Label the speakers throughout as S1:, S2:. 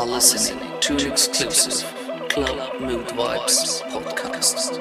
S1: are listening to an exclusive Club Mood Vibes podcast.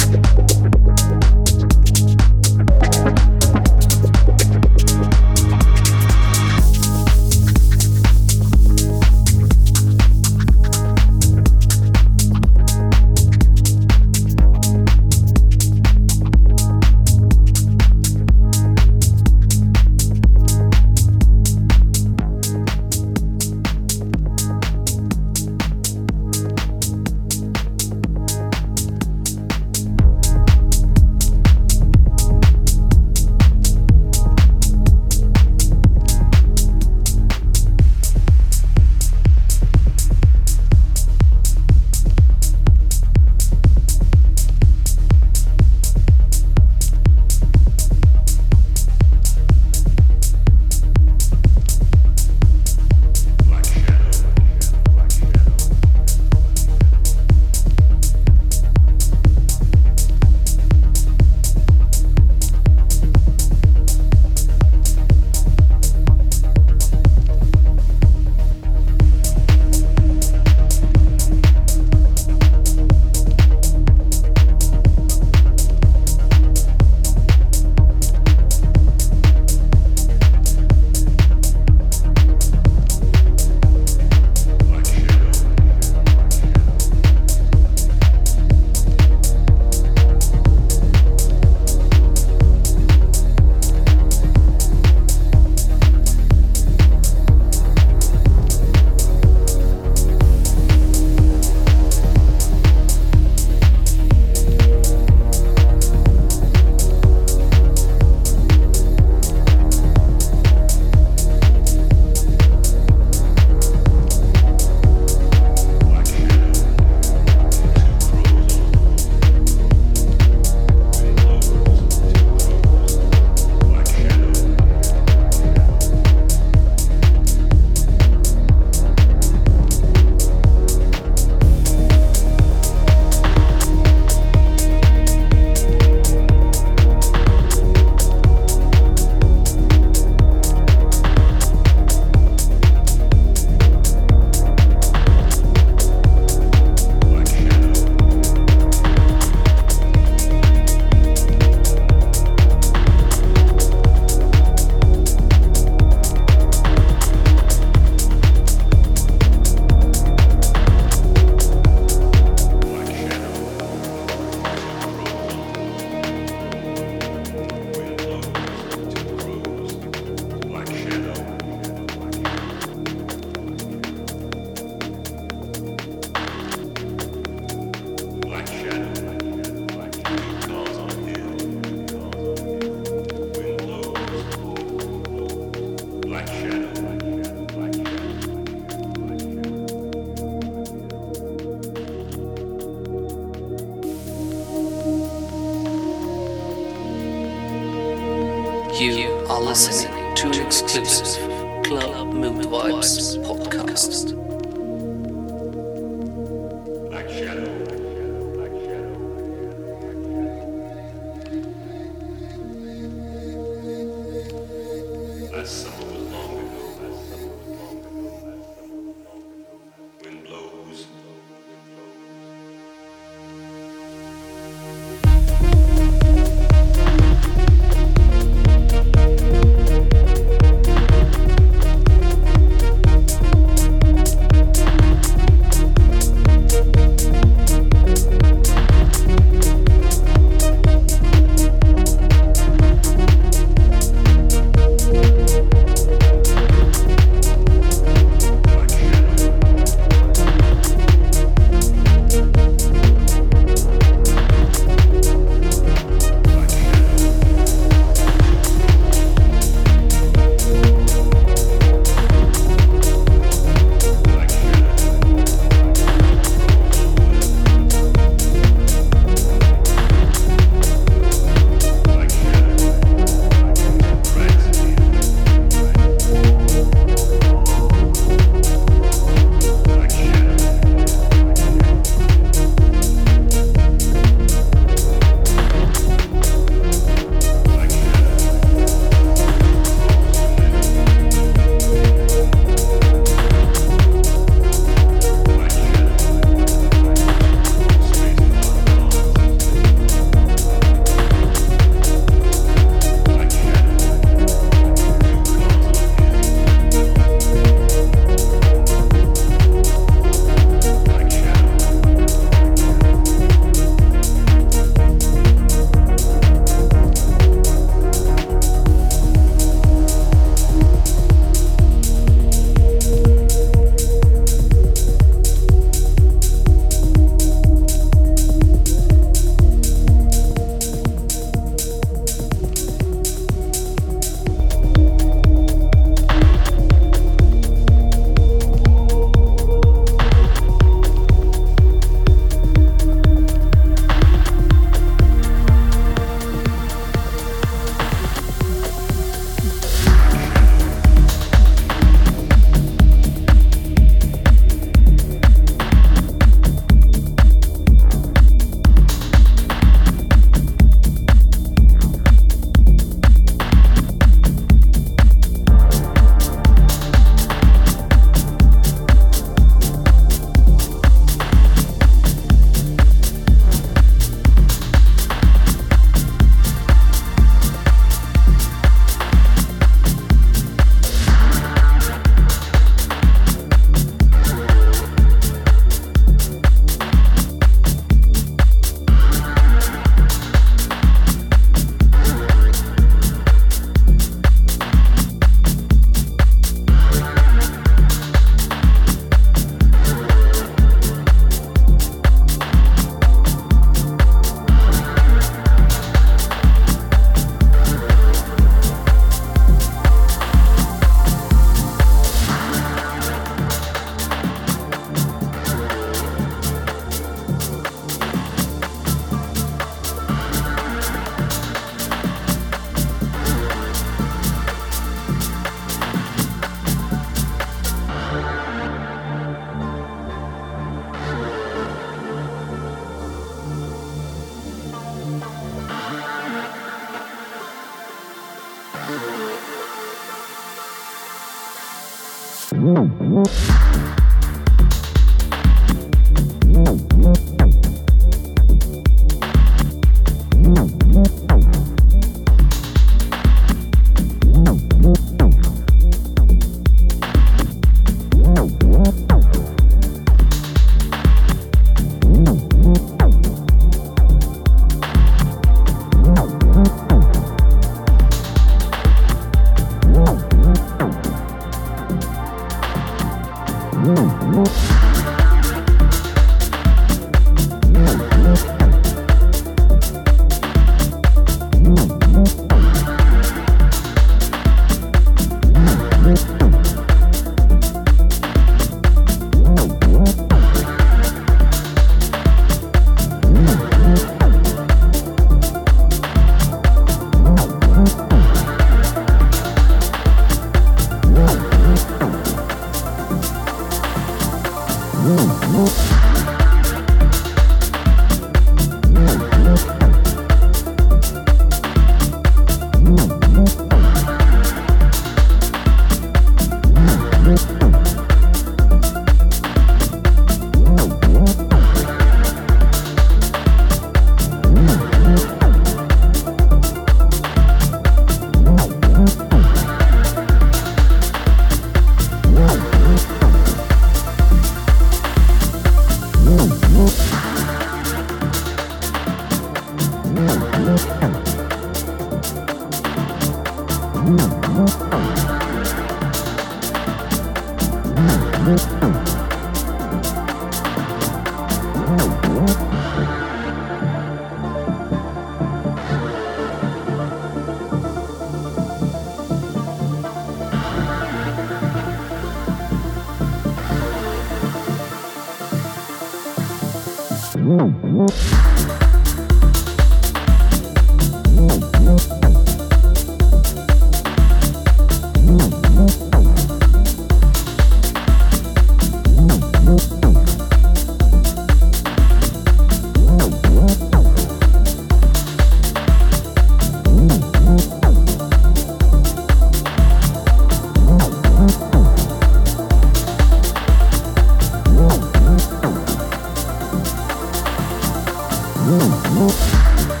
S1: you.